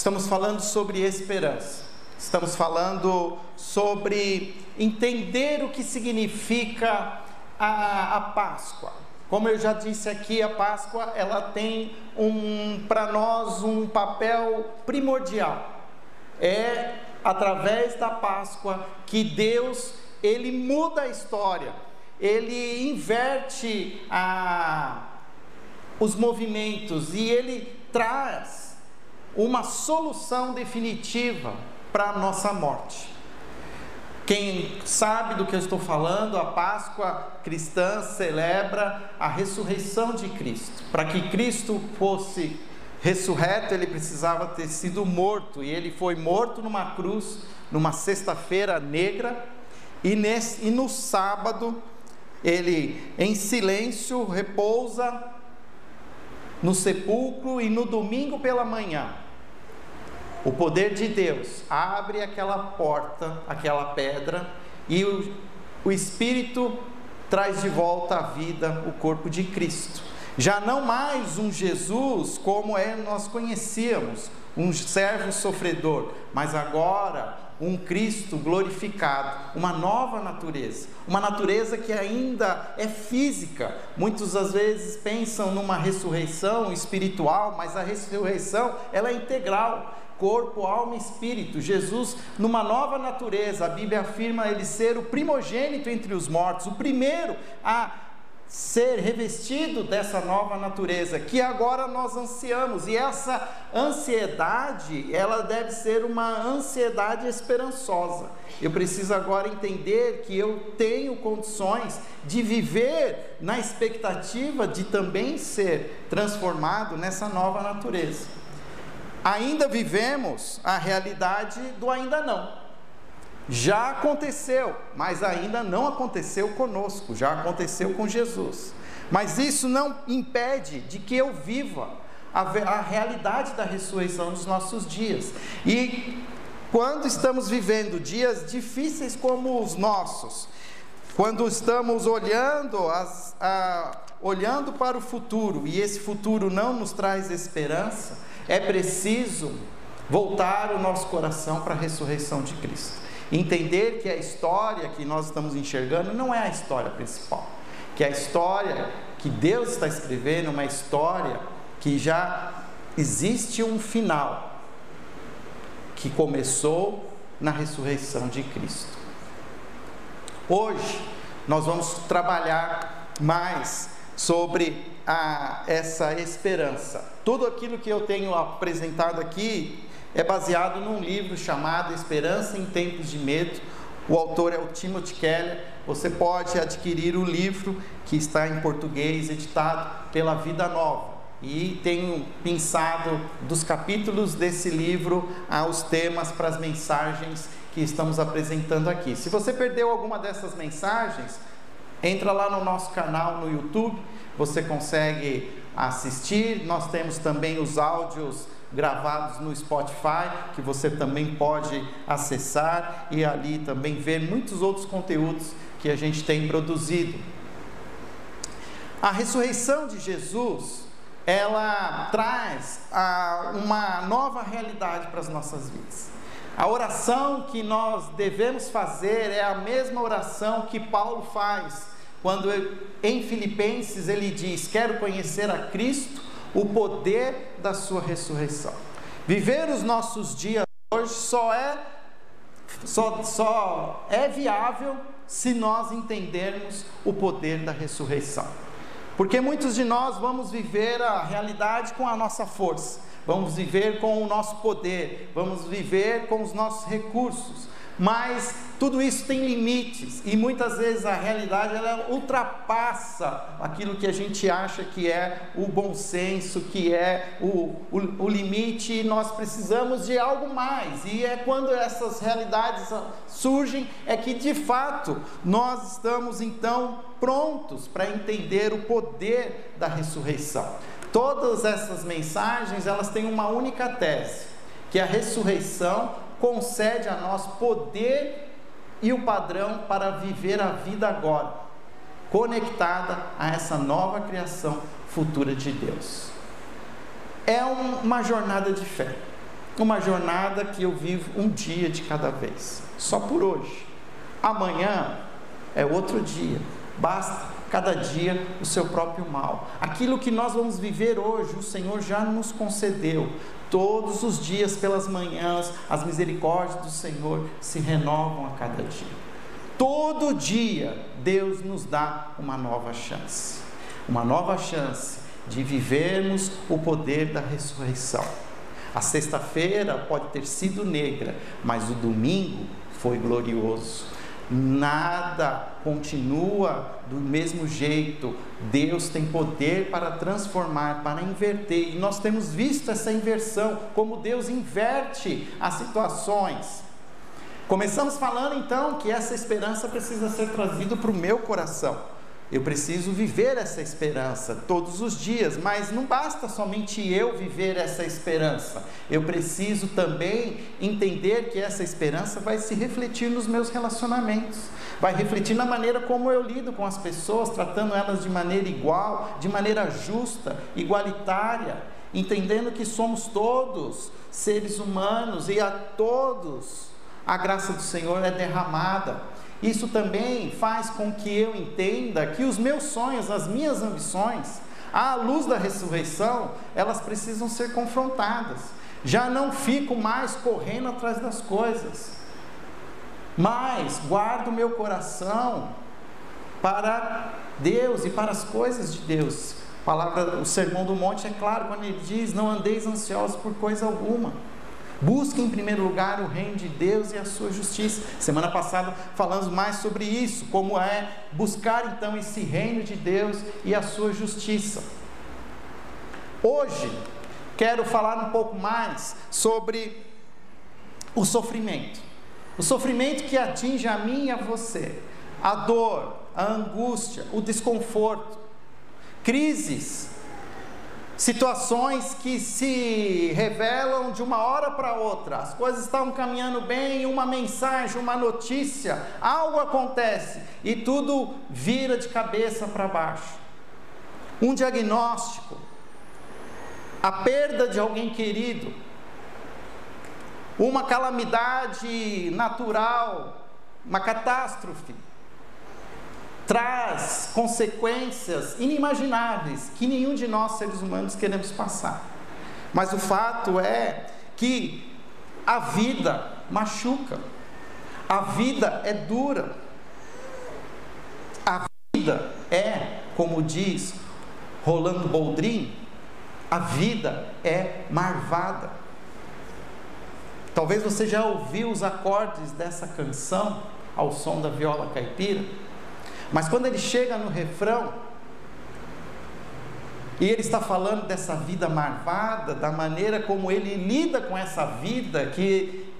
estamos falando sobre esperança. Estamos falando sobre entender o que significa a, a Páscoa. Como eu já disse aqui, a Páscoa ela tem um para nós um papel primordial. É através da Páscoa que Deus ele muda a história, ele inverte a, os movimentos e ele traz uma solução definitiva para a nossa morte. Quem sabe do que eu estou falando, a Páscoa cristã celebra a ressurreição de Cristo. Para que Cristo fosse ressurreto, ele precisava ter sido morto, e ele foi morto numa cruz, numa sexta-feira negra, e, nesse, e no sábado, ele em silêncio repousa no sepulcro, e no domingo pela manhã, o poder de Deus abre aquela porta, aquela pedra, e o, o Espírito traz de volta à vida o corpo de Cristo. Já não mais um Jesus como é nós conhecíamos, um servo sofredor, mas agora um Cristo glorificado, uma nova natureza, uma natureza que ainda é física. Muitos às vezes pensam numa ressurreição espiritual, mas a ressurreição ela é integral corpo, alma e espírito. Jesus, numa nova natureza, a Bíblia afirma ele ser o primogênito entre os mortos, o primeiro a ser revestido dessa nova natureza que agora nós ansiamos. E essa ansiedade, ela deve ser uma ansiedade esperançosa. Eu preciso agora entender que eu tenho condições de viver na expectativa de também ser transformado nessa nova natureza ainda vivemos a realidade do ainda não. Já aconteceu, mas ainda não aconteceu conosco, já aconteceu com Jesus. Mas isso não impede de que eu viva a, a realidade da ressurreição dos nossos dias. E quando estamos vivendo dias difíceis como os nossos, quando estamos olhando, as, a, olhando para o futuro e esse futuro não nos traz esperança, é preciso voltar o nosso coração para a ressurreição de Cristo. Entender que a história que nós estamos enxergando não é a história principal, que a história que Deus está escrevendo é uma história que já existe um final, que começou na ressurreição de Cristo. Hoje nós vamos trabalhar mais sobre a essa esperança. Tudo aquilo que eu tenho apresentado aqui é baseado num livro chamado Esperança em Tempos de Medo. O autor é o Timothy Keller. Você pode adquirir o livro que está em português, editado pela Vida Nova. E tenho pensado dos capítulos desse livro aos temas para as mensagens que estamos apresentando aqui. Se você perdeu alguma dessas mensagens, entra lá no nosso canal no YouTube você consegue assistir. Nós temos também os áudios gravados no Spotify, que você também pode acessar e ali também ver muitos outros conteúdos que a gente tem produzido. A ressurreição de Jesus, ela traz a, uma nova realidade para as nossas vidas. A oração que nós devemos fazer é a mesma oração que Paulo faz quando em Filipenses ele diz: Quero conhecer a Cristo, o poder da Sua ressurreição. Viver os nossos dias hoje só é, só, só é viável se nós entendermos o poder da ressurreição. Porque muitos de nós vamos viver a realidade com a nossa força, vamos viver com o nosso poder, vamos viver com os nossos recursos, mas tudo isso tem limites e muitas vezes a realidade ela ultrapassa aquilo que a gente acha que é o bom senso, que é o, o, o limite, e nós precisamos de algo mais. E é quando essas realidades surgem é que de fato nós estamos então prontos para entender o poder da ressurreição. Todas essas mensagens elas têm uma única tese, que a ressurreição concede a nós poder e o padrão para viver a vida agora, conectada a essa nova criação futura de Deus. É uma jornada de fé. uma jornada que eu vivo um dia de cada vez, só por hoje. Amanhã é outro dia, basta cada dia o seu próprio mal. Aquilo que nós vamos viver hoje, o Senhor já nos concedeu. Todos os dias, pelas manhãs, as misericórdias do Senhor se renovam a cada dia. Todo dia, Deus nos dá uma nova chance. Uma nova chance de vivermos o poder da ressurreição. A sexta-feira pode ter sido negra, mas o domingo foi glorioso. Nada continua do mesmo jeito. Deus tem poder para transformar, para inverter. E nós temos visto essa inversão, como Deus inverte as situações. Começamos falando então que essa esperança precisa ser trazida para o meu coração. Eu preciso viver essa esperança todos os dias, mas não basta somente eu viver essa esperança. Eu preciso também entender que essa esperança vai se refletir nos meus relacionamentos, vai refletir na maneira como eu lido com as pessoas, tratando elas de maneira igual, de maneira justa, igualitária, entendendo que somos todos seres humanos e a todos a graça do Senhor é derramada. Isso também faz com que eu entenda que os meus sonhos, as minhas ambições, à luz da ressurreição, elas precisam ser confrontadas. Já não fico mais correndo atrás das coisas, mas guardo meu coração para Deus e para as coisas de Deus. A palavra, o sermão do monte é claro quando ele diz: Não andeis ansiosos por coisa alguma. Busque em primeiro lugar o reino de Deus e a sua justiça. Semana passada falamos mais sobre isso, como é buscar então esse reino de Deus e a sua justiça. Hoje quero falar um pouco mais sobre o sofrimento. O sofrimento que atinge a mim e a você. A dor, a angústia, o desconforto, crises situações que se revelam de uma hora para outra. As coisas estão caminhando bem, uma mensagem, uma notícia, algo acontece e tudo vira de cabeça para baixo. Um diagnóstico, a perda de alguém querido, uma calamidade natural, uma catástrofe traz consequências inimagináveis que nenhum de nós seres humanos queremos passar. Mas o fato é que a vida machuca, a vida é dura, a vida é, como diz Rolando Boldrin, a vida é marvada. Talvez você já ouviu os acordes dessa canção ao som da viola caipira. Mas quando ele chega no refrão, e ele está falando dessa vida marvada, da maneira como ele lida com essa vida que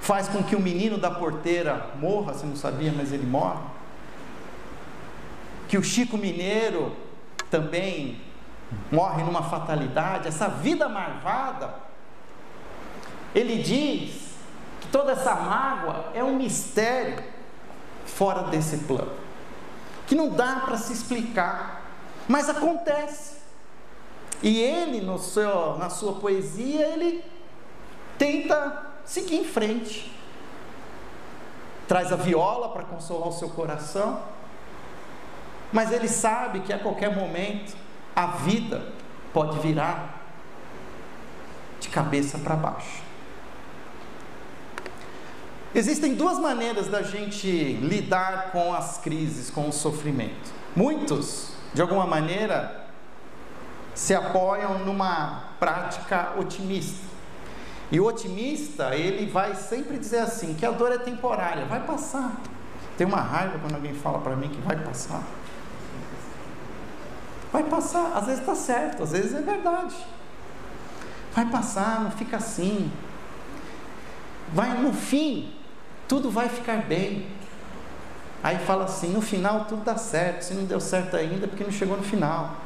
faz com que o menino da porteira morra, você não sabia, mas ele morre. Que o Chico Mineiro também morre numa fatalidade, essa vida marvada. Ele diz que toda essa mágoa é um mistério fora desse plano, que não dá para se explicar, mas acontece. E ele, no seu, na sua poesia, ele tenta seguir em frente. Traz a viola para consolar o seu coração, mas ele sabe que a qualquer momento a vida pode virar de cabeça para baixo. Existem duas maneiras da gente lidar com as crises, com o sofrimento. Muitos, de alguma maneira, se apoiam numa prática otimista. E o otimista, ele vai sempre dizer assim, que a dor é temporária, vai passar. Tem uma raiva quando alguém fala para mim que vai passar. Vai passar, às vezes está certo, às vezes é verdade. Vai passar, não fica assim. Vai no fim, tudo vai ficar bem. Aí fala assim: no final tudo dá certo, se não deu certo ainda, é porque não chegou no final.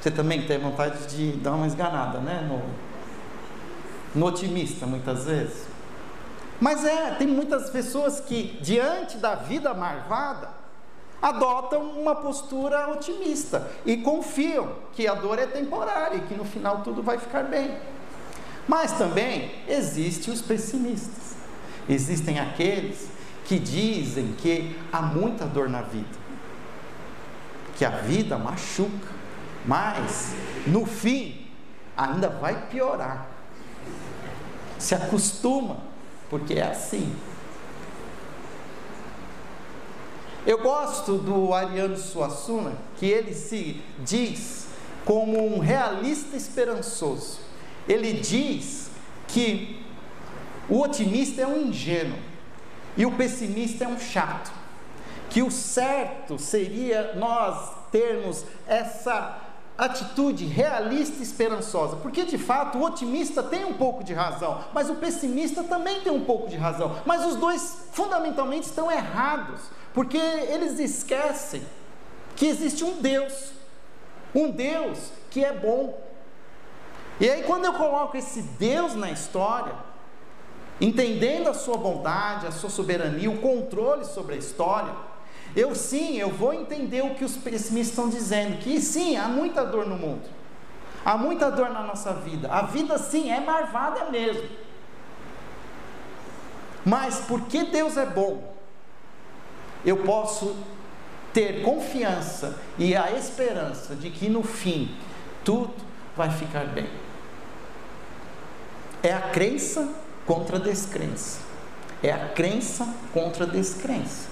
Você também tem vontade de dar uma esganada, né? No, no otimista, muitas vezes. Mas é, tem muitas pessoas que, diante da vida marvada, adotam uma postura otimista e confiam que a dor é temporária e que no final tudo vai ficar bem. Mas também existem os pessimistas. Existem aqueles que dizem que há muita dor na vida, que a vida machuca, mas no fim ainda vai piorar. Se acostuma, porque é assim. Eu gosto do Ariano Suassuna, que ele se diz como um realista esperançoso. Ele diz que o otimista é um ingênuo e o pessimista é um chato. Que o certo seria nós termos essa atitude realista e esperançosa, porque de fato o otimista tem um pouco de razão, mas o pessimista também tem um pouco de razão, mas os dois fundamentalmente estão errados, porque eles esquecem que existe um Deus, um Deus que é bom. E aí, quando eu coloco esse Deus na história, entendendo a sua bondade, a sua soberania, o controle sobre a história, eu sim, eu vou entender o que os pessimistas estão dizendo, que sim, há muita dor no mundo. Há muita dor na nossa vida. A vida sim é marvada mesmo. Mas porque Deus é bom, eu posso ter confiança e a esperança de que no fim tudo vai ficar bem. É a crença contra a descrença. É a crença contra a descrença.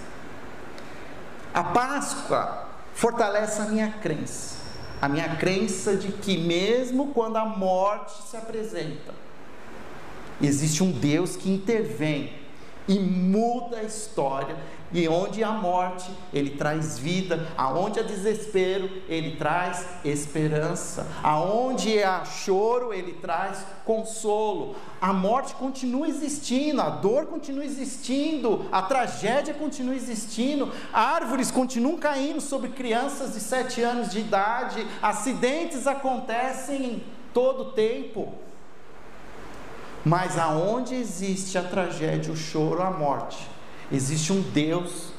A Páscoa fortalece a minha crença, a minha crença de que, mesmo quando a morte se apresenta, existe um Deus que intervém e muda a história e onde há morte, ele traz vida. Aonde há desespero, ele traz esperança. Aonde há choro, ele traz consolo. A morte continua existindo, a dor continua existindo, a tragédia continua existindo, árvores continuam caindo sobre crianças de sete anos de idade, acidentes acontecem em todo o tempo. Mas aonde existe a tragédia, o choro, a morte, Existe um Deus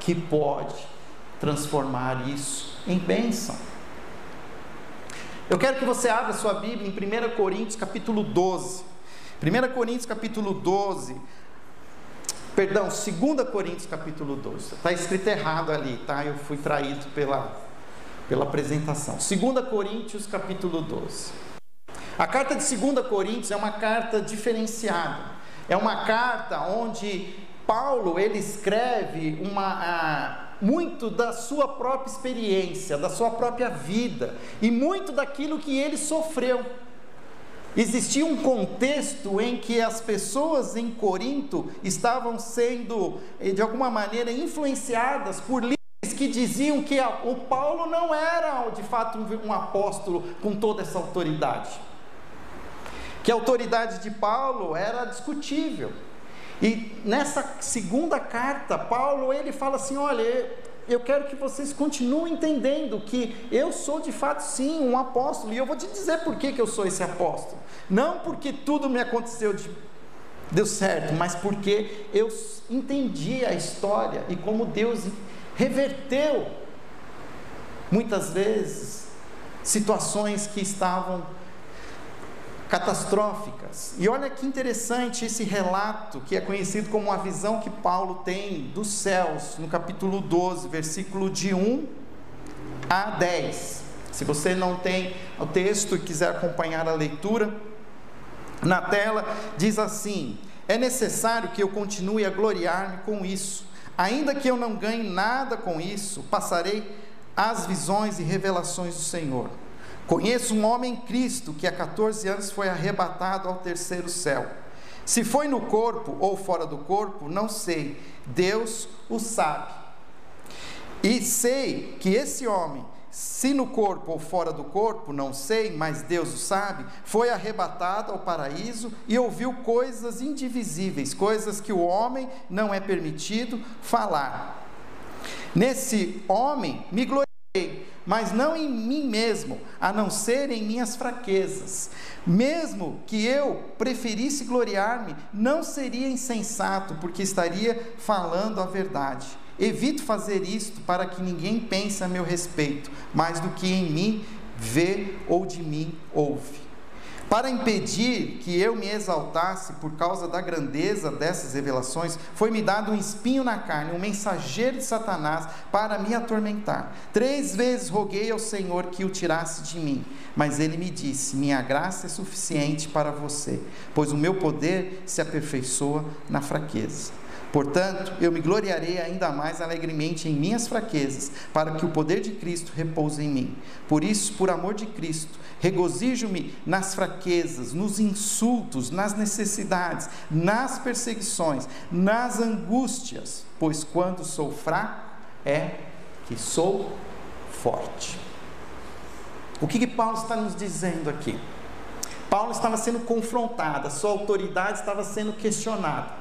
que pode transformar isso em bênção. Eu quero que você abra sua Bíblia em 1 Coríntios capítulo 12. 1 Coríntios capítulo 12. Perdão, 2 Coríntios capítulo 12. Está escrito errado ali, tá? Eu fui traído pela, pela apresentação. 2 Coríntios capítulo 12. A carta de 2 Coríntios é uma carta diferenciada. É uma carta onde Paulo ele escreve uma, muito da sua própria experiência, da sua própria vida e muito daquilo que ele sofreu. Existia um contexto em que as pessoas em Corinto estavam sendo, eh, de alguma maneira, influenciadas por líderes que diziam que o Paulo não era de fato um apóstolo com toda essa autoridade. Que a autoridade de Paulo era discutível e nessa segunda carta, Paulo ele fala assim: olha, eu quero que vocês continuem entendendo que eu sou de fato sim um apóstolo, e eu vou te dizer por que, que eu sou esse apóstolo. Não porque tudo me aconteceu de, deu certo, mas porque eu entendi a história e como Deus reverteu muitas vezes situações que estavam catastróficas. E olha que interessante esse relato, que é conhecido como a visão que Paulo tem dos céus, no capítulo 12, versículo de 1 a 10. Se você não tem o texto e quiser acompanhar a leitura, na tela diz assim: É necessário que eu continue a gloriar-me com isso, ainda que eu não ganhe nada com isso, passarei as visões e revelações do Senhor. Conheço um homem em Cristo que há 14 anos foi arrebatado ao terceiro céu. Se foi no corpo ou fora do corpo, não sei. Deus o sabe. E sei que esse homem, se no corpo ou fora do corpo, não sei, mas Deus o sabe, foi arrebatado ao paraíso e ouviu coisas indivisíveis, coisas que o homem não é permitido falar. Nesse homem me glorifiquei mas não em mim mesmo, a não ser em minhas fraquezas. Mesmo que eu preferisse gloriar-me, não seria insensato, porque estaria falando a verdade. evito fazer isto para que ninguém pense a meu respeito, mais do que em mim vê ou de mim ouve. Para impedir que eu me exaltasse por causa da grandeza dessas revelações, foi-me dado um espinho na carne, um mensageiro de Satanás para me atormentar. Três vezes roguei ao Senhor que o tirasse de mim, mas ele me disse: Minha graça é suficiente para você, pois o meu poder se aperfeiçoa na fraqueza. Portanto, eu me gloriarei ainda mais alegremente em minhas fraquezas, para que o poder de Cristo repouse em mim. Por isso, por amor de Cristo, regozijo-me nas fraquezas, nos insultos, nas necessidades, nas perseguições, nas angústias, pois quando sou fraco é que sou forte. O que, que Paulo está nos dizendo aqui? Paulo estava sendo confrontado, a sua autoridade estava sendo questionada.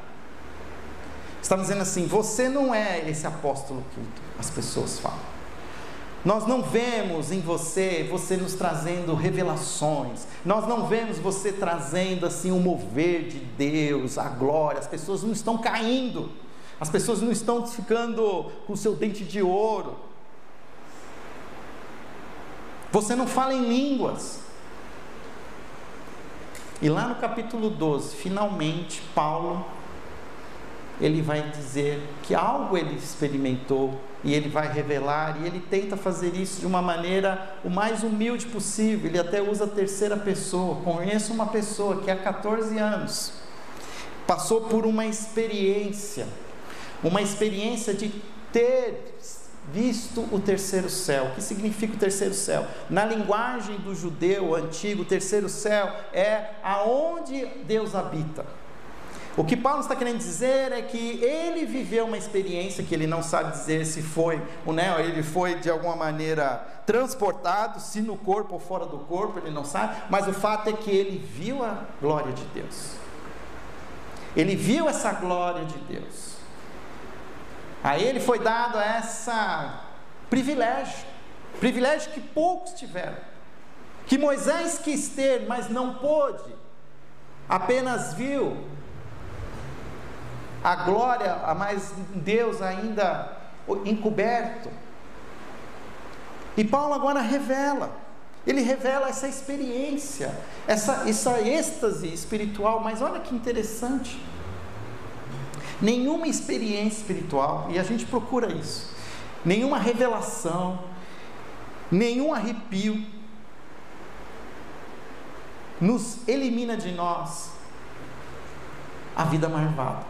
Estava dizendo assim: você não é esse apóstolo que as pessoas falam. Nós não vemos em você, você nos trazendo revelações. Nós não vemos você trazendo assim o mover de Deus, a glória. As pessoas não estão caindo. As pessoas não estão ficando com o seu dente de ouro. Você não fala em línguas. E lá no capítulo 12, finalmente Paulo ele vai dizer que algo ele experimentou e ele vai revelar e ele tenta fazer isso de uma maneira o mais humilde possível. Ele até usa a terceira pessoa. Conheço uma pessoa que há 14 anos passou por uma experiência, uma experiência de ter visto o terceiro céu. O que significa o terceiro céu? Na linguagem do judeu antigo, o terceiro céu é aonde Deus habita. O que Paulo está querendo dizer é que ele viveu uma experiência que ele não sabe dizer se foi, né, ele foi de alguma maneira transportado, se no corpo ou fora do corpo, ele não sabe, mas o fato é que ele viu a glória de Deus. Ele viu essa glória de Deus. A ele foi dado essa privilégio, privilégio que poucos tiveram, que Moisés quis ter, mas não pôde, apenas viu a glória, a mais Deus ainda encoberto. E Paulo agora revela, ele revela essa experiência, essa, essa êxtase espiritual, mas olha que interessante. Nenhuma experiência espiritual, e a gente procura isso, nenhuma revelação, nenhum arrepio, nos elimina de nós a vida marvada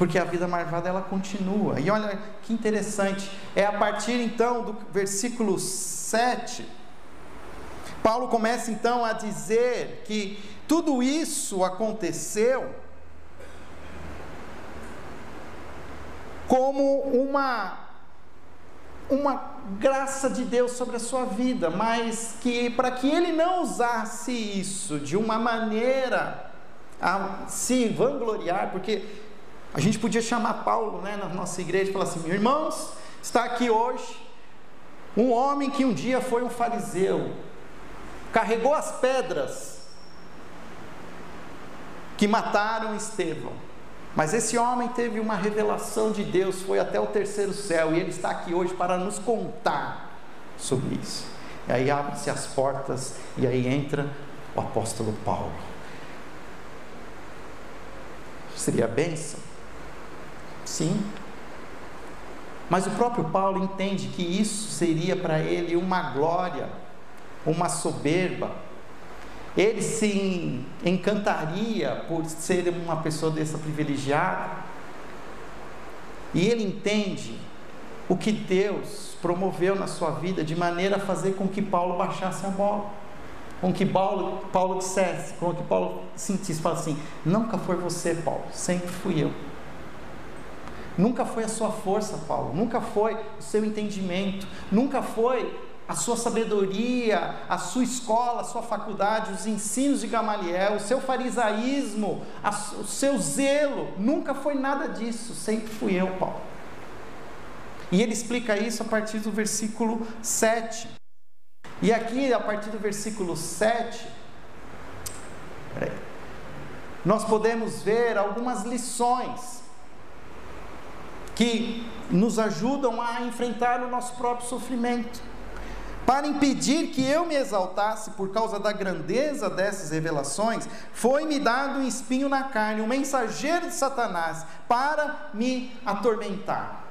porque a vida marvada ela continua. E olha que interessante, é a partir então do versículo 7, Paulo começa então a dizer que tudo isso aconteceu como uma uma graça de Deus sobre a sua vida, mas que para que ele não usasse isso de uma maneira a se vangloriar, porque a gente podia chamar Paulo né, na nossa igreja e falar assim: irmãos, está aqui hoje um homem que um dia foi um fariseu, carregou as pedras que mataram Estevão. Mas esse homem teve uma revelação de Deus, foi até o terceiro céu, e ele está aqui hoje para nos contar sobre isso. E aí abrem-se as portas, e aí entra o apóstolo Paulo. Seria bênção? Sim. Mas o próprio Paulo entende que isso seria para ele uma glória, uma soberba. Ele se encantaria por ser uma pessoa dessa privilegiada. E ele entende o que Deus promoveu na sua vida de maneira a fazer com que Paulo baixasse a bola. Com que Paulo, Paulo dissesse, com que Paulo sentisse, falasse assim: nunca foi você, Paulo, sempre fui eu. Nunca foi a sua força, Paulo, nunca foi o seu entendimento, nunca foi a sua sabedoria, a sua escola, a sua faculdade, os ensinos de Gamaliel, o seu farisaísmo, o seu zelo, nunca foi nada disso, sempre fui eu, Paulo. E ele explica isso a partir do versículo 7. E aqui, a partir do versículo 7, nós podemos ver algumas lições que nos ajudam a enfrentar o nosso próprio sofrimento. Para impedir que eu me exaltasse por causa da grandeza dessas revelações, foi-me dado um espinho na carne, um mensageiro de Satanás, para me atormentar.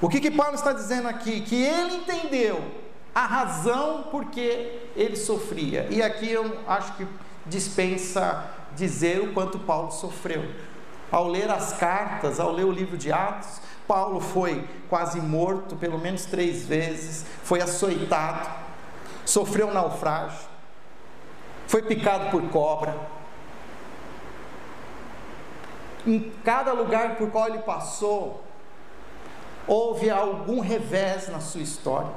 O que, que Paulo está dizendo aqui? Que ele entendeu a razão por que ele sofria. E aqui eu acho que dispensa dizer o quanto Paulo sofreu. Ao ler as cartas, ao ler o livro de Atos, Paulo foi quase morto pelo menos três vezes, foi açoitado, sofreu um naufrágio, foi picado por cobra. Em cada lugar por qual ele passou, houve algum revés na sua história.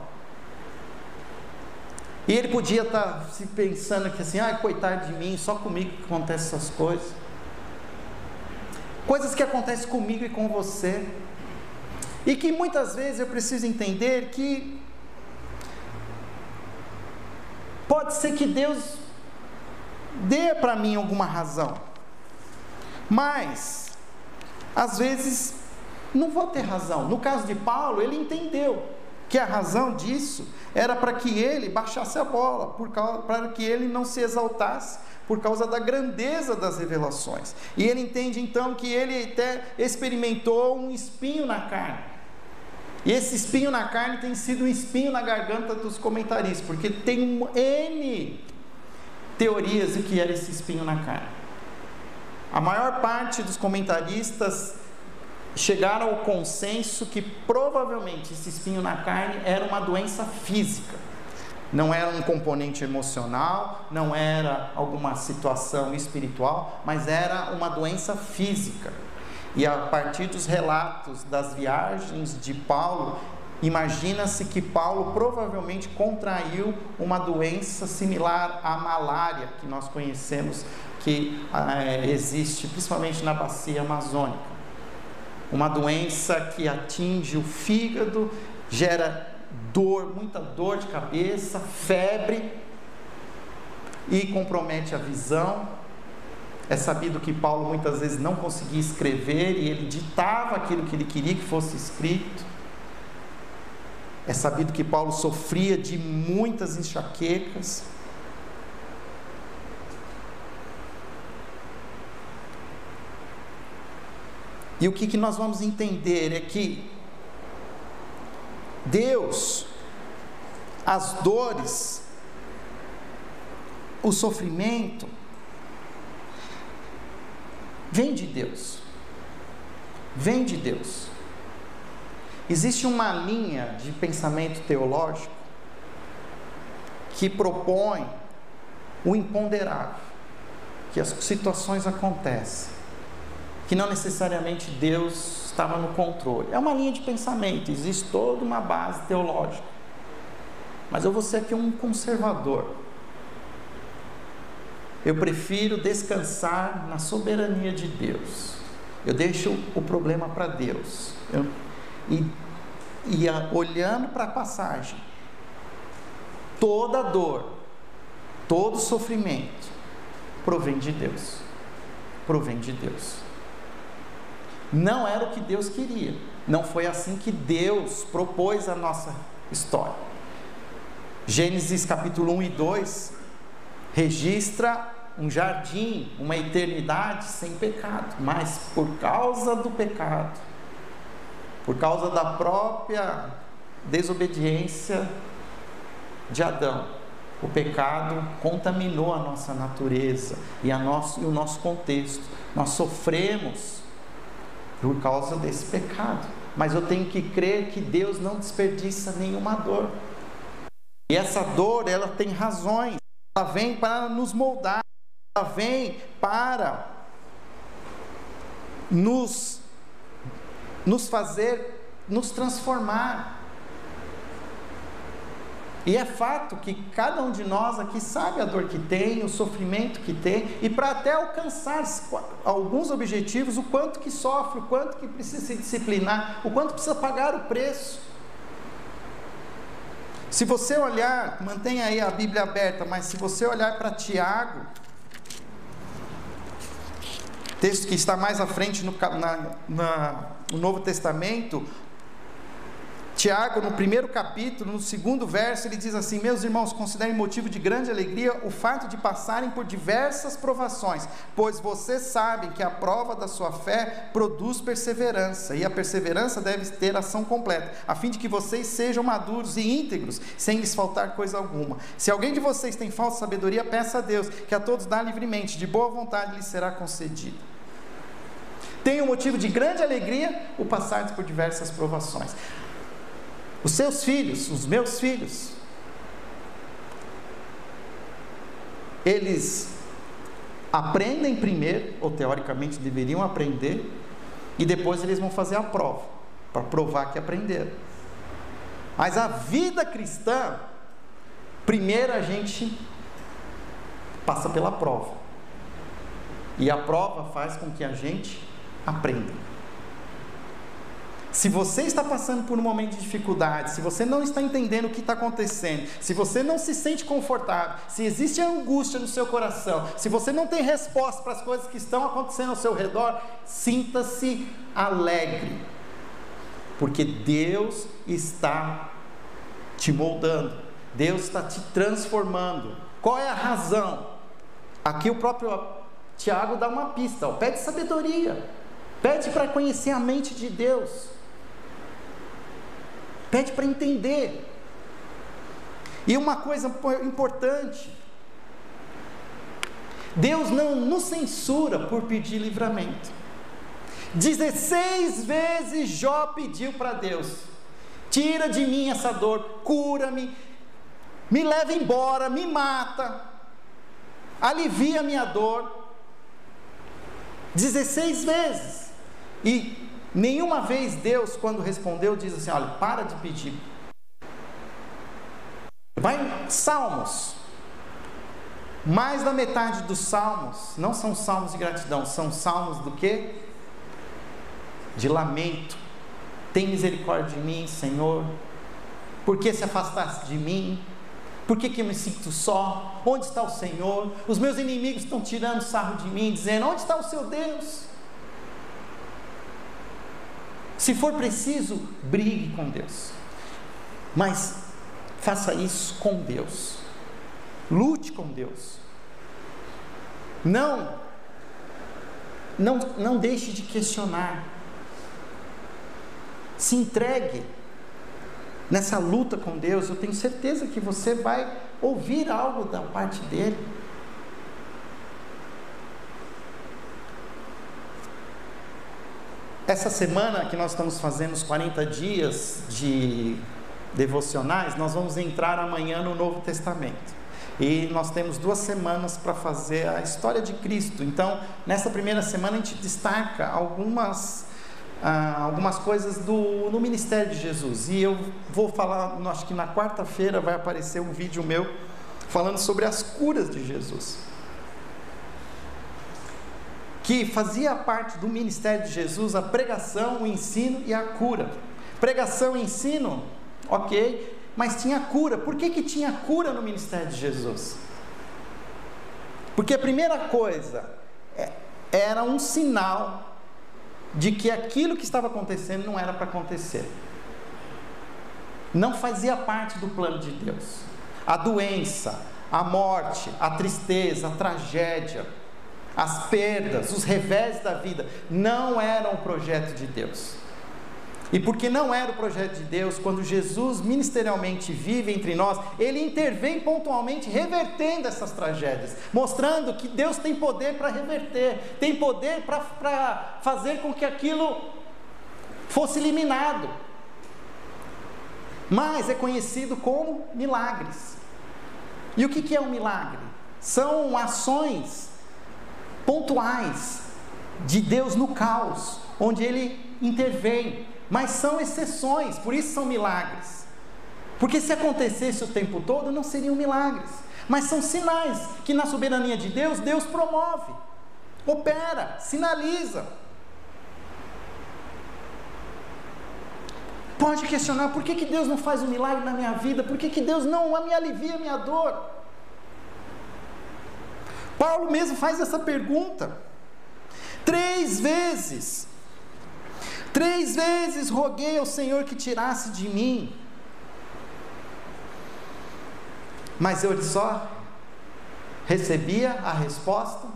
E ele podia estar se pensando que assim, ai, coitado de mim, só comigo que acontecem essas coisas. Coisas que acontecem comigo e com você. E que muitas vezes eu preciso entender que pode ser que Deus dê para mim alguma razão. Mas às vezes não vou ter razão. No caso de Paulo, ele entendeu que a razão disso era para que ele baixasse a bola, para que ele não se exaltasse por causa da grandeza das revelações. E ele entende então que ele até experimentou um espinho na carne. E esse espinho na carne tem sido um espinho na garganta dos comentaristas, porque tem N teorias do que era esse espinho na carne. A maior parte dos comentaristas chegaram ao consenso que provavelmente esse espinho na carne era uma doença física. Não era um componente emocional, não era alguma situação espiritual, mas era uma doença física. E a partir dos relatos das viagens de Paulo, imagina-se que Paulo provavelmente contraiu uma doença similar à malária que nós conhecemos que é, existe principalmente na bacia amazônica uma doença que atinge o fígado, gera dor, muita dor de cabeça, febre e compromete a visão. É sabido que Paulo muitas vezes não conseguia escrever e ele ditava aquilo que ele queria que fosse escrito. É sabido que Paulo sofria de muitas enxaquecas. E o que, que nós vamos entender é que Deus, as dores, o sofrimento, vem de Deus. Vem de Deus. Existe uma linha de pensamento teológico que propõe o imponderável, que as situações acontecem que não necessariamente Deus estava no controle. É uma linha de pensamento, existe toda uma base teológica. Mas eu vou ser aqui um conservador. Eu prefiro descansar na soberania de Deus. Eu deixo o problema para Deus. Eu, e, e a, olhando para a passagem, toda dor, todo sofrimento provém de Deus. Provém de Deus. Não era o que Deus queria. Não foi assim que Deus propôs a nossa história. Gênesis capítulo 1 e 2 registra um jardim, uma eternidade sem pecado, mas por causa do pecado, por causa da própria desobediência de Adão, o pecado contaminou a nossa natureza e, nosso, e o nosso contexto. Nós sofremos por causa desse pecado. Mas eu tenho que crer que Deus não desperdiça nenhuma dor. E essa dor, ela tem razões. Ela vem para nos moldar. Ela vem para nos nos fazer nos transformar. E é fato que cada um de nós aqui sabe a dor que tem, o sofrimento que tem, e para até alcançar alguns objetivos, o quanto que sofre, o quanto que precisa se disciplinar, o quanto precisa pagar o preço. Se você olhar, mantenha aí a Bíblia aberta, mas se você olhar para Tiago, texto que está mais à frente no, na, na, no Novo Testamento, Tiago, no primeiro capítulo, no segundo verso, ele diz assim: Meus irmãos, considerem motivo de grande alegria o fato de passarem por diversas provações, pois vocês sabem que a prova da sua fé produz perseverança, e a perseverança deve ter ação completa, a fim de que vocês sejam maduros e íntegros, sem lhes faltar coisa alguma. Se alguém de vocês tem falsa sabedoria, peça a Deus, que a todos dá livremente, de boa vontade lhe será concedido. Tem um motivo de grande alegria o passar por diversas provações. Os seus filhos, os meus filhos, eles aprendem primeiro, ou teoricamente deveriam aprender, e depois eles vão fazer a prova, para provar que aprenderam. Mas a vida cristã, primeiro a gente passa pela prova. E a prova faz com que a gente aprenda. Se você está passando por um momento de dificuldade, se você não está entendendo o que está acontecendo, se você não se sente confortável, se existe angústia no seu coração, se você não tem resposta para as coisas que estão acontecendo ao seu redor, sinta-se alegre, porque Deus está te moldando, Deus está te transformando. Qual é a razão? Aqui o próprio Tiago dá uma pista: ó, pede sabedoria, pede para conhecer a mente de Deus. Pede para entender. E uma coisa importante: Deus não nos censura por pedir livramento. 16 vezes Jó pediu para Deus: tira de mim essa dor, cura-me, me leva embora, me mata, alivia a minha dor. 16 vezes. E Nenhuma vez Deus, quando respondeu, diz assim: olha, para de pedir. Vai em Salmos. Mais da metade dos salmos não são salmos de gratidão, são salmos do que? De lamento. Tem misericórdia de mim, Senhor. Por que se afastaste de mim? Por que, que eu me sinto só? Onde está o Senhor? Os meus inimigos estão tirando sarro de mim, dizendo: Onde está o seu Deus? Se for preciso, brigue com Deus. Mas faça isso com Deus. Lute com Deus. Não não não deixe de questionar. Se entregue nessa luta com Deus. Eu tenho certeza que você vai ouvir algo da parte dele. Essa semana que nós estamos fazendo os 40 dias de devocionais, nós vamos entrar amanhã no Novo Testamento. E nós temos duas semanas para fazer a história de Cristo. Então, nessa primeira semana, a gente destaca algumas, ah, algumas coisas do, no ministério de Jesus. E eu vou falar, acho que na quarta-feira vai aparecer um vídeo meu falando sobre as curas de Jesus que fazia parte do ministério de Jesus a pregação, o ensino e a cura. Pregação e ensino, ok, mas tinha cura. Por que, que tinha cura no ministério de Jesus? Porque a primeira coisa é, era um sinal de que aquilo que estava acontecendo não era para acontecer. Não fazia parte do plano de Deus. A doença, a morte, a tristeza, a tragédia, as perdas, os revés da vida, não eram o projeto de Deus. E porque não era o projeto de Deus, quando Jesus ministerialmente vive entre nós, ele intervém pontualmente revertendo essas tragédias, mostrando que Deus tem poder para reverter, tem poder para fazer com que aquilo fosse eliminado. Mas é conhecido como milagres. E o que é um milagre? São ações pontuais de Deus no caos, onde ele intervém, mas são exceções, por isso são milagres. Porque se acontecesse o tempo todo, não seriam milagres, mas são sinais que na soberania de Deus, Deus promove, opera, sinaliza. Pode questionar por que, que Deus não faz um milagre na minha vida, por que, que Deus não me alivia a minha dor. Paulo mesmo faz essa pergunta. Três vezes. Três vezes roguei ao Senhor que tirasse de mim. Mas eu só recebia a resposta: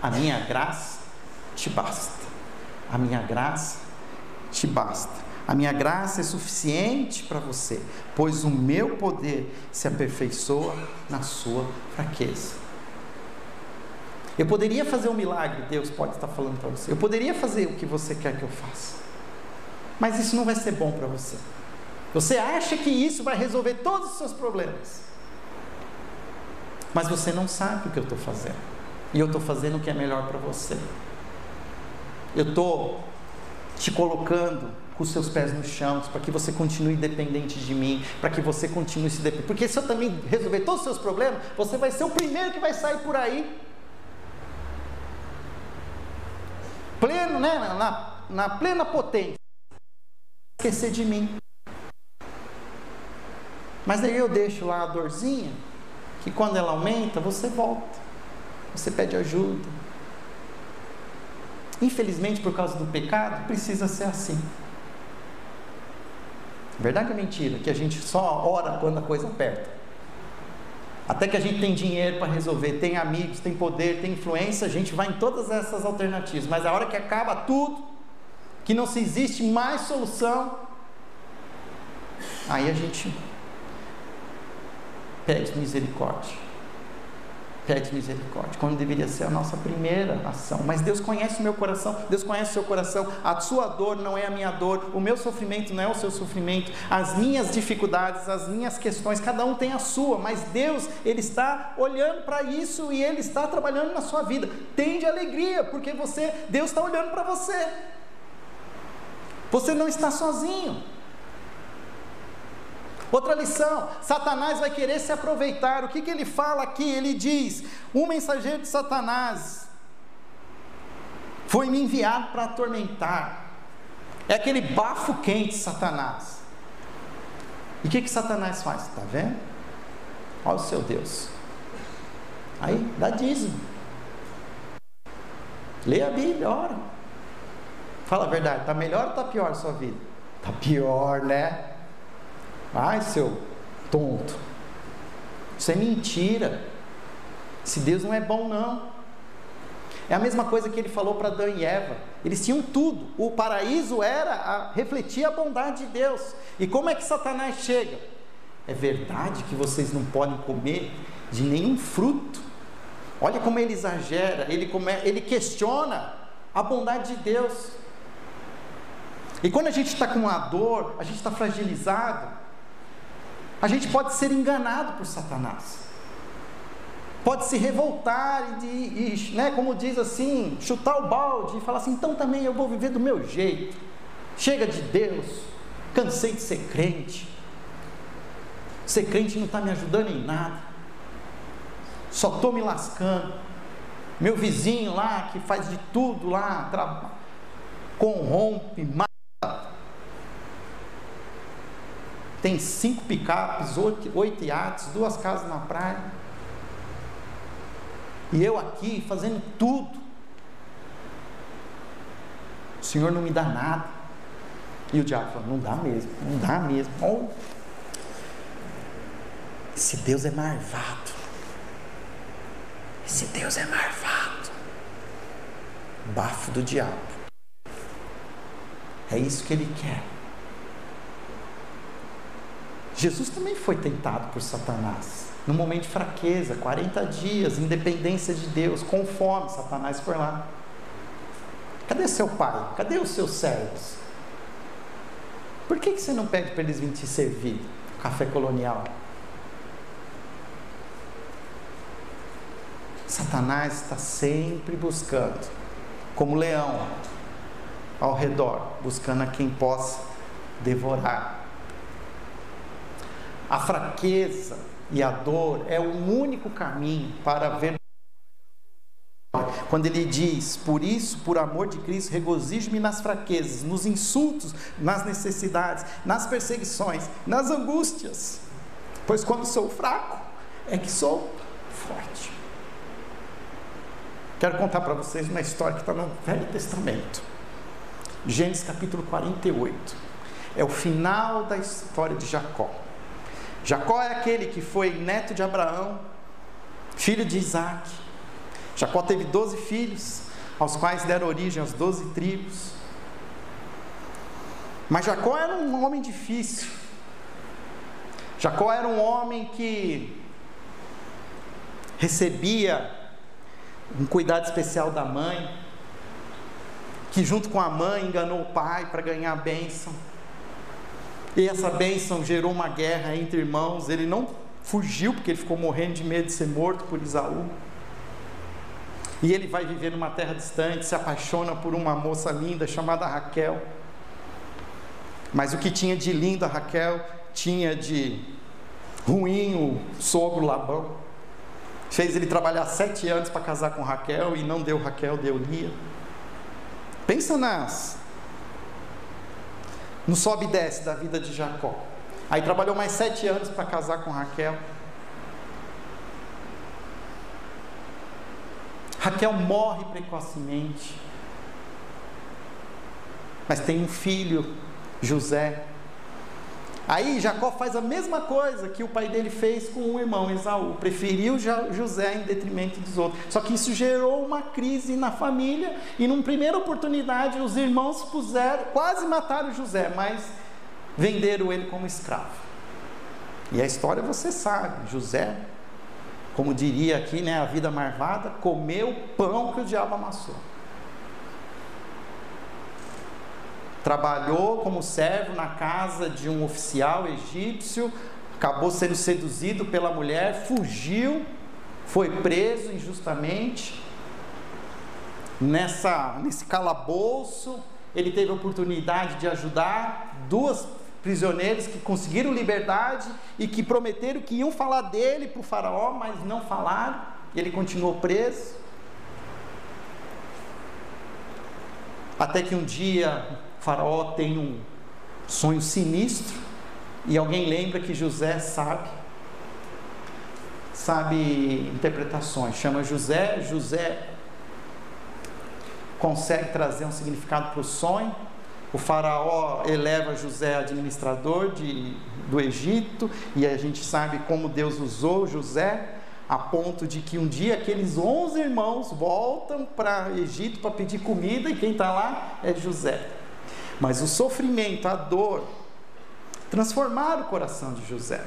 A minha graça te basta. A minha graça te basta. A minha graça é suficiente para você, pois o meu poder se aperfeiçoa na sua fraqueza. Eu poderia fazer um milagre, Deus pode estar falando para você. Eu poderia fazer o que você quer que eu faça. Mas isso não vai ser bom para você. Você acha que isso vai resolver todos os seus problemas. Mas você não sabe o que eu estou fazendo. E eu estou fazendo o que é melhor para você. Eu estou te colocando com os seus pés no chão, para que você continue dependente de mim, para que você continue se dependendo. Porque se eu também resolver todos os seus problemas, você vai ser o primeiro que vai sair por aí pleno, né, na, na plena potência, esquecer de mim. Mas aí eu deixo lá a dorzinha, que quando ela aumenta, você volta, você pede ajuda. Infelizmente, por causa do pecado, precisa ser assim. Verdade ou mentira? Que a gente só ora quando a coisa aperta. Até que a gente tem dinheiro para resolver, tem amigos, tem poder, tem influência, a gente vai em todas essas alternativas. Mas a hora que acaba tudo, que não se existe mais solução, aí a gente pede misericórdia pede misericórdia, quando deveria ser a nossa primeira ação. Mas Deus conhece o meu coração, Deus conhece o seu coração. A sua dor não é a minha dor, o meu sofrimento não é o seu sofrimento, as minhas dificuldades, as minhas questões, cada um tem a sua, mas Deus, Ele está olhando para isso e Ele está trabalhando na sua vida. Tende alegria, porque você, Deus está olhando para você. Você não está sozinho. Outra lição: Satanás vai querer se aproveitar. O que, que ele fala aqui? Ele diz: Um mensageiro de Satanás foi me enviado para atormentar. É aquele bafo quente, Satanás. E o que, que Satanás faz? Está vendo? Olha o seu Deus. Aí, dá dízimo. Lê a Bíblia, ora. Fala a verdade, está melhor ou está pior a sua vida? Está pior, né? Ai, seu tonto. Isso é mentira. Se Deus não é bom, não. É a mesma coisa que ele falou para Adão e Eva. Eles tinham tudo. O paraíso era a, refletir a bondade de Deus. E como é que Satanás chega? É verdade que vocês não podem comer de nenhum fruto. Olha como ele exagera, ele, come, ele questiona a bondade de Deus. E quando a gente está com uma dor, a gente está fragilizado, a gente pode ser enganado por Satanás. Pode se revoltar e, e né, como diz assim, chutar o balde e falar assim: então também eu vou viver do meu jeito. Chega de Deus, cansei de ser crente. Ser crente não está me ajudando em nada. Só estou me lascando. Meu vizinho lá que faz de tudo lá, corrompe, mata tem cinco picapes, oito, oito iates, duas casas na praia. E eu aqui fazendo tudo. O Senhor não me dá nada. E o diabo falou: não dá mesmo, não dá mesmo. Oh, esse Deus é marvado. Esse Deus é marvado. Bafo do diabo. É isso que ele quer. Jesus também foi tentado por Satanás. No momento de fraqueza, 40 dias, independência de Deus, com fome, Satanás foi lá. Cadê seu pai? Cadê os seus servos? Por que, que você não pede para eles virem te servir? Café colonial. Satanás está sempre buscando, como leão, ao redor, buscando a quem possa devorar. A fraqueza e a dor é o único caminho para ver. Quando ele diz, por isso, por amor de Cristo, regozijo-me nas fraquezas, nos insultos, nas necessidades, nas perseguições, nas angústias, pois quando sou fraco, é que sou forte. Quero contar para vocês uma história que está no Velho Testamento. Gênesis capítulo 48. É o final da história de Jacó. Jacó é aquele que foi neto de Abraão, filho de Isaac. Jacó teve doze filhos, aos quais deram origem às doze tribos. Mas Jacó era um homem difícil. Jacó era um homem que recebia um cuidado especial da mãe, que junto com a mãe enganou o pai para ganhar a bênção. E essa bênção gerou uma guerra entre irmãos. Ele não fugiu porque ele ficou morrendo de medo de ser morto por Isaú. E ele vai viver numa terra distante, se apaixona por uma moça linda chamada Raquel. Mas o que tinha de lindo a Raquel, tinha de ruim o sogro Labão fez ele trabalhar sete anos para casar com Raquel e não deu Raquel, deu Lia. Pensa nas no sobe e desce da vida de Jacó. Aí trabalhou mais sete anos para casar com Raquel. Raquel morre precocemente, mas tem um filho, José, Aí Jacó faz a mesma coisa que o pai dele fez com o irmão Esaú, preferiu José em detrimento dos outros. Só que isso gerou uma crise na família e, numa primeira oportunidade, os irmãos puseram, quase mataram José, mas venderam ele como escravo. E a história você sabe: José, como diria aqui, né, a vida marvada, comeu o pão que o diabo amassou. Trabalhou como servo na casa de um oficial egípcio, acabou sendo seduzido pela mulher, fugiu, foi preso injustamente. Nessa, nesse calabouço, ele teve a oportunidade de ajudar duas prisioneiros que conseguiram liberdade e que prometeram que iam falar dele para o faraó, mas não falaram, e ele continuou preso. Até que um dia Faraó tem um sonho sinistro e alguém lembra que José sabe sabe interpretações. Chama José, José consegue trazer um significado para o sonho. O faraó eleva José administrador de, do Egito, e a gente sabe como Deus usou José, a ponto de que um dia aqueles 11 irmãos voltam para Egito para pedir comida, e quem está lá é José. Mas o sofrimento, a dor, transformaram o coração de José.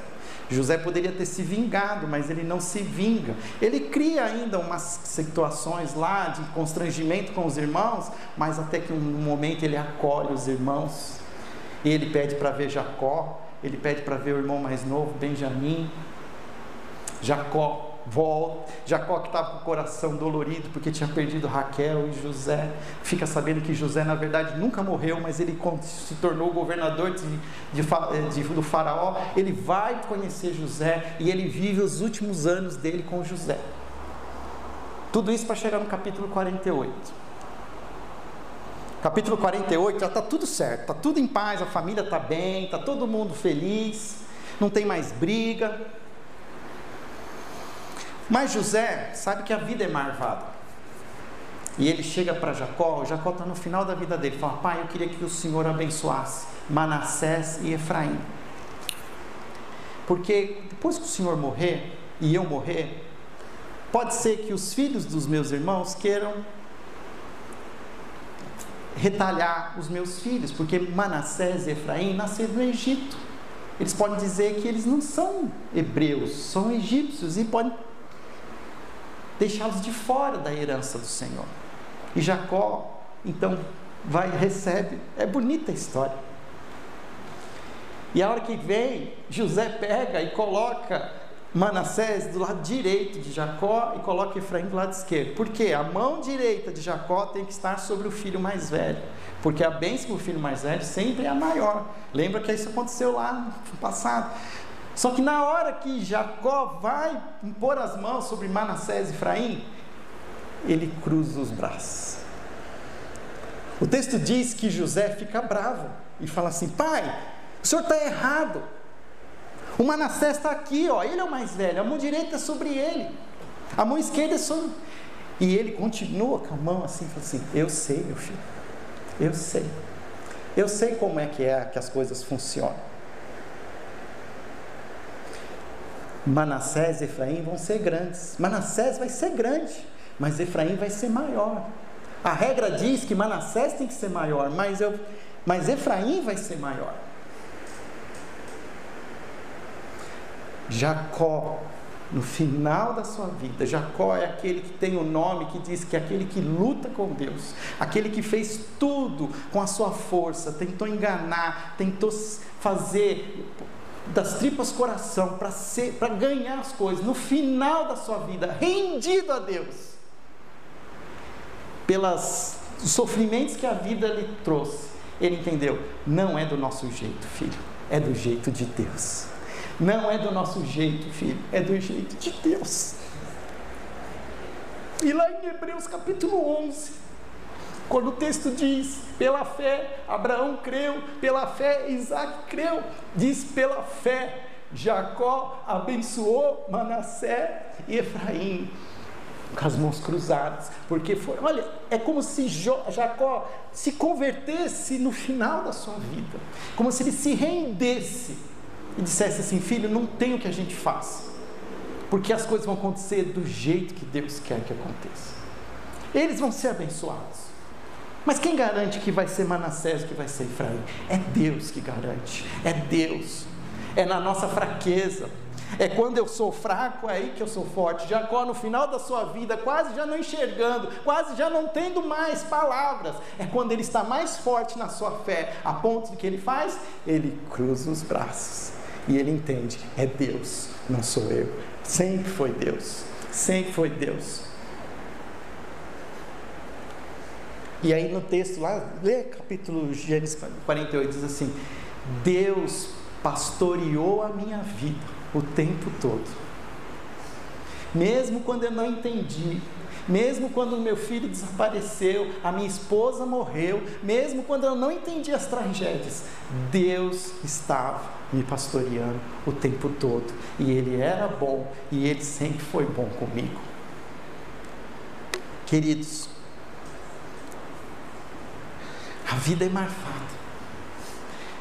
José poderia ter se vingado, mas ele não se vinga. Ele cria ainda umas situações lá de constrangimento com os irmãos, mas até que um momento ele acolhe os irmãos. E ele pede para ver Jacó, ele pede para ver o irmão mais novo, Benjamim. Jacó volta. Jacó que estava com o coração dolorido porque tinha perdido Raquel e José, fica sabendo que José na verdade nunca morreu, mas ele se tornou governador de, de, de, do faraó. Ele vai conhecer José e ele vive os últimos anos dele com José. Tudo isso para chegar no capítulo 48. Capítulo 48 já está tudo certo, está tudo em paz, a família está bem, está todo mundo feliz, não tem mais briga, mas José sabe que a vida é marvada. E ele chega para Jacó, Jacó está no final da vida dele, fala: Pai, eu queria que o Senhor abençoasse Manassés e Efraim. Porque depois que o Senhor morrer e eu morrer, pode ser que os filhos dos meus irmãos queiram retalhar os meus filhos, porque Manassés e Efraim nasceram no Egito. Eles podem dizer que eles não são hebreus, são egípcios e podem deixá-los de fora da herança do Senhor. E Jacó, então, vai recebe. É bonita a história. E a hora que vem, José pega e coloca Manassés do lado direito de Jacó e coloca Efraim do lado esquerdo. Por quê? A mão direita de Jacó tem que estar sobre o filho mais velho. Porque a bênção do filho mais velho sempre é a maior. Lembra que isso aconteceu lá no passado. Só que na hora que Jacó vai impor as mãos sobre Manassés e Efraim, ele cruza os braços. O texto diz que José fica bravo e fala assim: Pai, o senhor está errado. O Manassés está aqui, ó, ele é o mais velho, a mão direita é sobre ele, a mão esquerda é sobre. E ele continua com a mão assim, assim: Eu sei, meu filho, eu sei. Eu sei como é que é que as coisas funcionam. Manassés e Efraim vão ser grandes. Manassés vai ser grande, mas Efraim vai ser maior. A regra diz que Manassés tem que ser maior, mas, eu, mas Efraim vai ser maior. Jacó, no final da sua vida, Jacó é aquele que tem o nome que diz que é aquele que luta com Deus, aquele que fez tudo com a sua força, tentou enganar, tentou fazer das tripas coração para ser, para ganhar as coisas. No final da sua vida, rendido a Deus, pelas sofrimentos que a vida lhe trouxe, ele entendeu: não é do nosso jeito, filho, é do jeito de Deus. Não é do nosso jeito, filho, é do jeito de Deus. E lá em Hebreus capítulo 11, quando o texto diz: pela fé Abraão creu, pela fé Isaac creu, diz pela fé Jacó abençoou Manassé e Efraim com as mãos cruzadas, porque foi, olha, é como se Jacó se convertesse no final da sua vida, como se ele se rendesse e dissesse assim: Filho, não tem o que a gente faça, porque as coisas vão acontecer do jeito que Deus quer que aconteça. Eles vão ser abençoados. Mas quem garante que vai ser Manassés, que vai ser Efraim? É Deus que garante, é Deus. É na nossa fraqueza, é quando eu sou fraco, é aí que eu sou forte. Jacó, no final da sua vida, quase já não enxergando, quase já não tendo mais palavras, é quando ele está mais forte na sua fé, a ponto de que ele faz? Ele cruza os braços e ele entende: é Deus, não sou eu. Sempre foi Deus, sempre foi Deus. E aí no texto lá, lê capítulo Gênesis 48, diz assim: Deus pastoreou a minha vida o tempo todo. Mesmo quando eu não entendi, mesmo quando meu filho desapareceu, a minha esposa morreu, mesmo quando eu não entendi as tragédias, Deus estava me pastoreando o tempo todo. E Ele era bom e Ele sempre foi bom comigo. Queridos, a vida é marvada.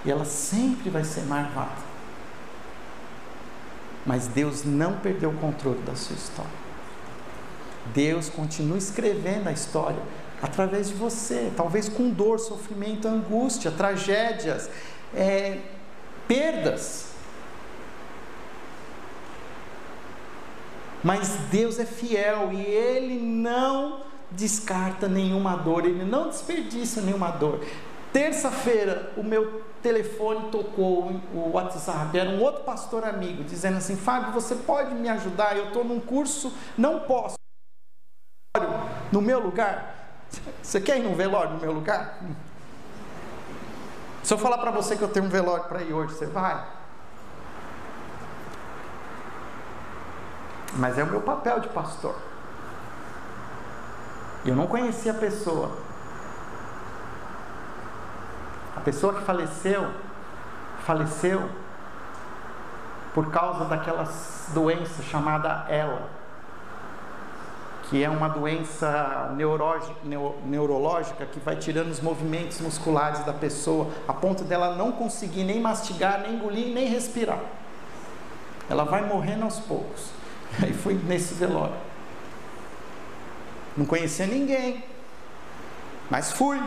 E ela sempre vai ser marvada. Mas Deus não perdeu o controle da sua história. Deus continua escrevendo a história através de você, talvez com dor, sofrimento, angústia, tragédias, é, perdas. Mas Deus é fiel e Ele não descarta nenhuma dor, Ele não desperdiça nenhuma dor. Terça-feira, o meu telefone tocou, o WhatsApp, era um outro pastor amigo, dizendo assim: Fábio, você pode me ajudar? Eu estou num curso, não posso. No meu lugar? Você quer ir num velório no meu lugar? Se eu falar para você que eu tenho um velório para ir hoje, você vai? Mas é o meu papel de pastor. Eu não conhecia a pessoa, a pessoa que faleceu, faleceu por causa daquela doença chamada ELA, que é uma doença neurológica que vai tirando os movimentos musculares da pessoa, a ponto dela não conseguir nem mastigar, nem engolir, nem respirar. Ela vai morrendo aos poucos. Aí fui nesse velório. Não conhecia ninguém, mas fui.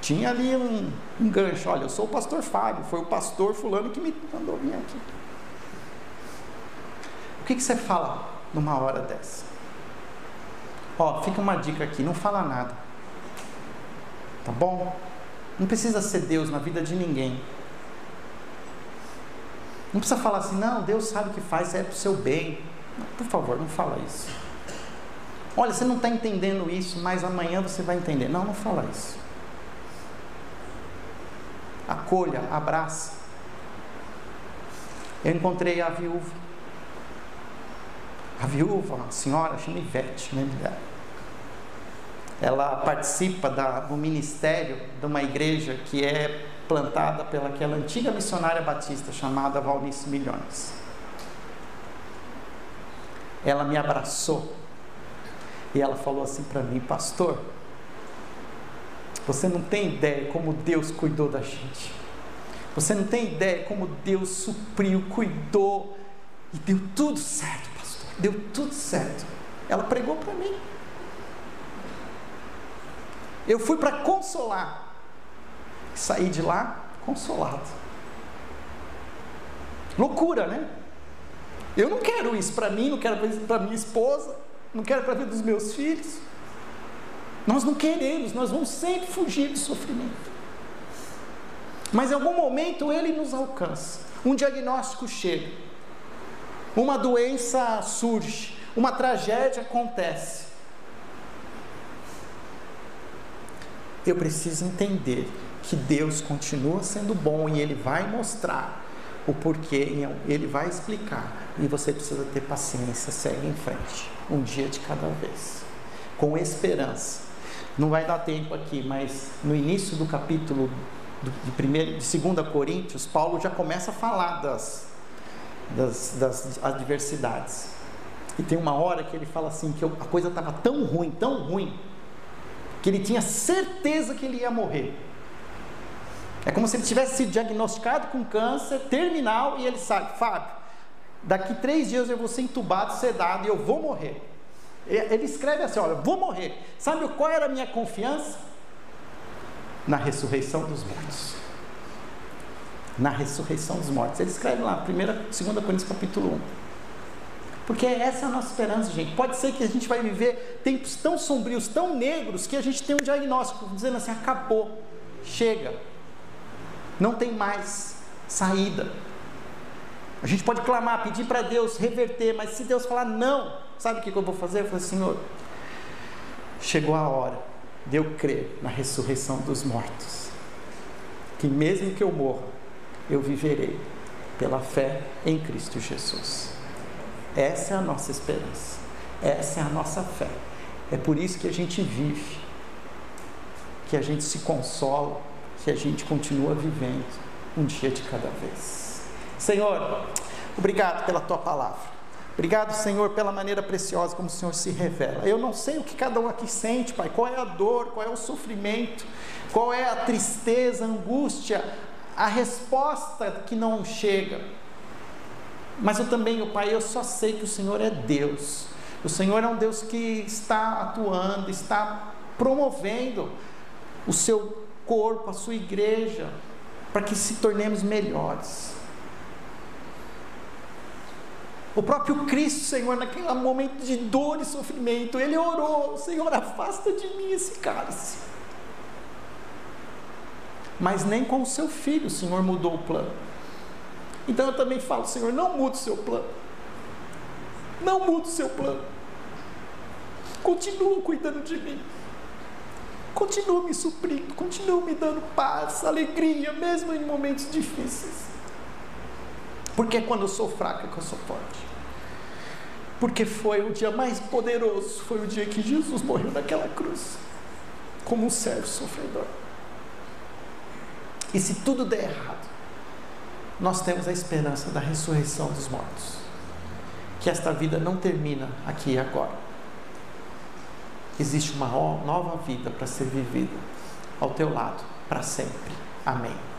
Tinha ali um, um gancho, olha, eu sou o pastor Fábio, foi o pastor fulano que me mandou vir aqui. O que, que você fala numa hora dessa? Ó, fica uma dica aqui, não fala nada. Tá bom? Não precisa ser Deus na vida de ninguém. Não precisa falar assim, não, Deus sabe o que faz, é para o seu bem. Por favor, não fala isso. Olha, você não está entendendo isso, mas amanhã você vai entender. Não, não fala isso acolha, abraça. Eu encontrei a viúva. A viúva, a senhora, chama Ivete, né? Ela participa da, do ministério de uma igreja que é plantada pelaquela antiga missionária batista chamada Valnice Milhões. Ela me abraçou. E ela falou assim para mim, pastor, você não tem ideia como Deus cuidou da gente. Você não tem ideia como Deus supriu, cuidou e deu tudo certo, pastor. Deu tudo certo. Ela pregou para mim. Eu fui para consolar. Saí de lá consolado. Loucura, né? Eu não quero isso para mim, não quero isso para minha esposa, não quero para a vida dos meus filhos. Nós não queremos, nós vamos sempre fugir do sofrimento. Mas em algum momento ele nos alcança. Um diagnóstico chega. Uma doença surge, uma tragédia acontece. Eu preciso entender que Deus continua sendo bom e Ele vai mostrar o porquê, Ele vai explicar. E você precisa ter paciência, segue em frente, um dia de cada vez, com esperança. Não vai dar tempo aqui, mas no início do capítulo de, primeiro, de 2 Coríntios, Paulo já começa a falar das, das, das adversidades. E tem uma hora que ele fala assim: que a coisa estava tão ruim, tão ruim, que ele tinha certeza que ele ia morrer. É como se ele tivesse sido diagnosticado com câncer terminal e ele sabe, Fábio, daqui três dias eu vou ser entubado, sedado e eu vou morrer. Ele escreve assim: olha, vou morrer. Sabe qual era a minha confiança? Na ressurreição dos mortos. Na ressurreição dos mortos. Ele escreve lá, 1, 2 Coríntios capítulo 1. Porque essa é a nossa esperança, gente. Pode ser que a gente vai viver tempos tão sombrios, tão negros, que a gente tem um diagnóstico dizendo assim: acabou, chega, não tem mais saída. A gente pode clamar, pedir para Deus reverter, mas se Deus falar não, sabe o que eu vou fazer? Eu falei, Senhor, chegou a hora de eu crer na ressurreição dos mortos. Que mesmo que eu morra, eu viverei pela fé em Cristo Jesus. Essa é a nossa esperança. Essa é a nossa fé. É por isso que a gente vive, que a gente se consola, que a gente continua vivendo um dia de cada vez. Senhor, obrigado pela tua palavra. Obrigado, Senhor, pela maneira preciosa como o Senhor se revela. Eu não sei o que cada um aqui sente, Pai, qual é a dor, qual é o sofrimento, qual é a tristeza, a angústia, a resposta que não chega. Mas eu também, Pai, eu só sei que o Senhor é Deus. O Senhor é um Deus que está atuando, está promovendo o seu corpo, a sua igreja, para que se tornemos melhores. O próprio Cristo, Senhor, naquele momento de dor e sofrimento, ele orou: Senhor, afasta de mim esse cálice. Mas nem com o seu filho o Senhor mudou o plano. Então eu também falo, Senhor, não mude o seu plano. Não mude o seu plano. Continua cuidando de mim. Continua me suprindo, continua me dando paz, alegria, mesmo em momentos difíceis. Porque é quando eu sou fraco é que eu sou forte. Porque foi o dia mais poderoso, foi o dia que Jesus morreu naquela cruz, como um servo sofredor. E se tudo der errado, nós temos a esperança da ressurreição dos mortos. Que esta vida não termina aqui e agora. Existe uma nova vida para ser vivida ao teu lado para sempre. Amém.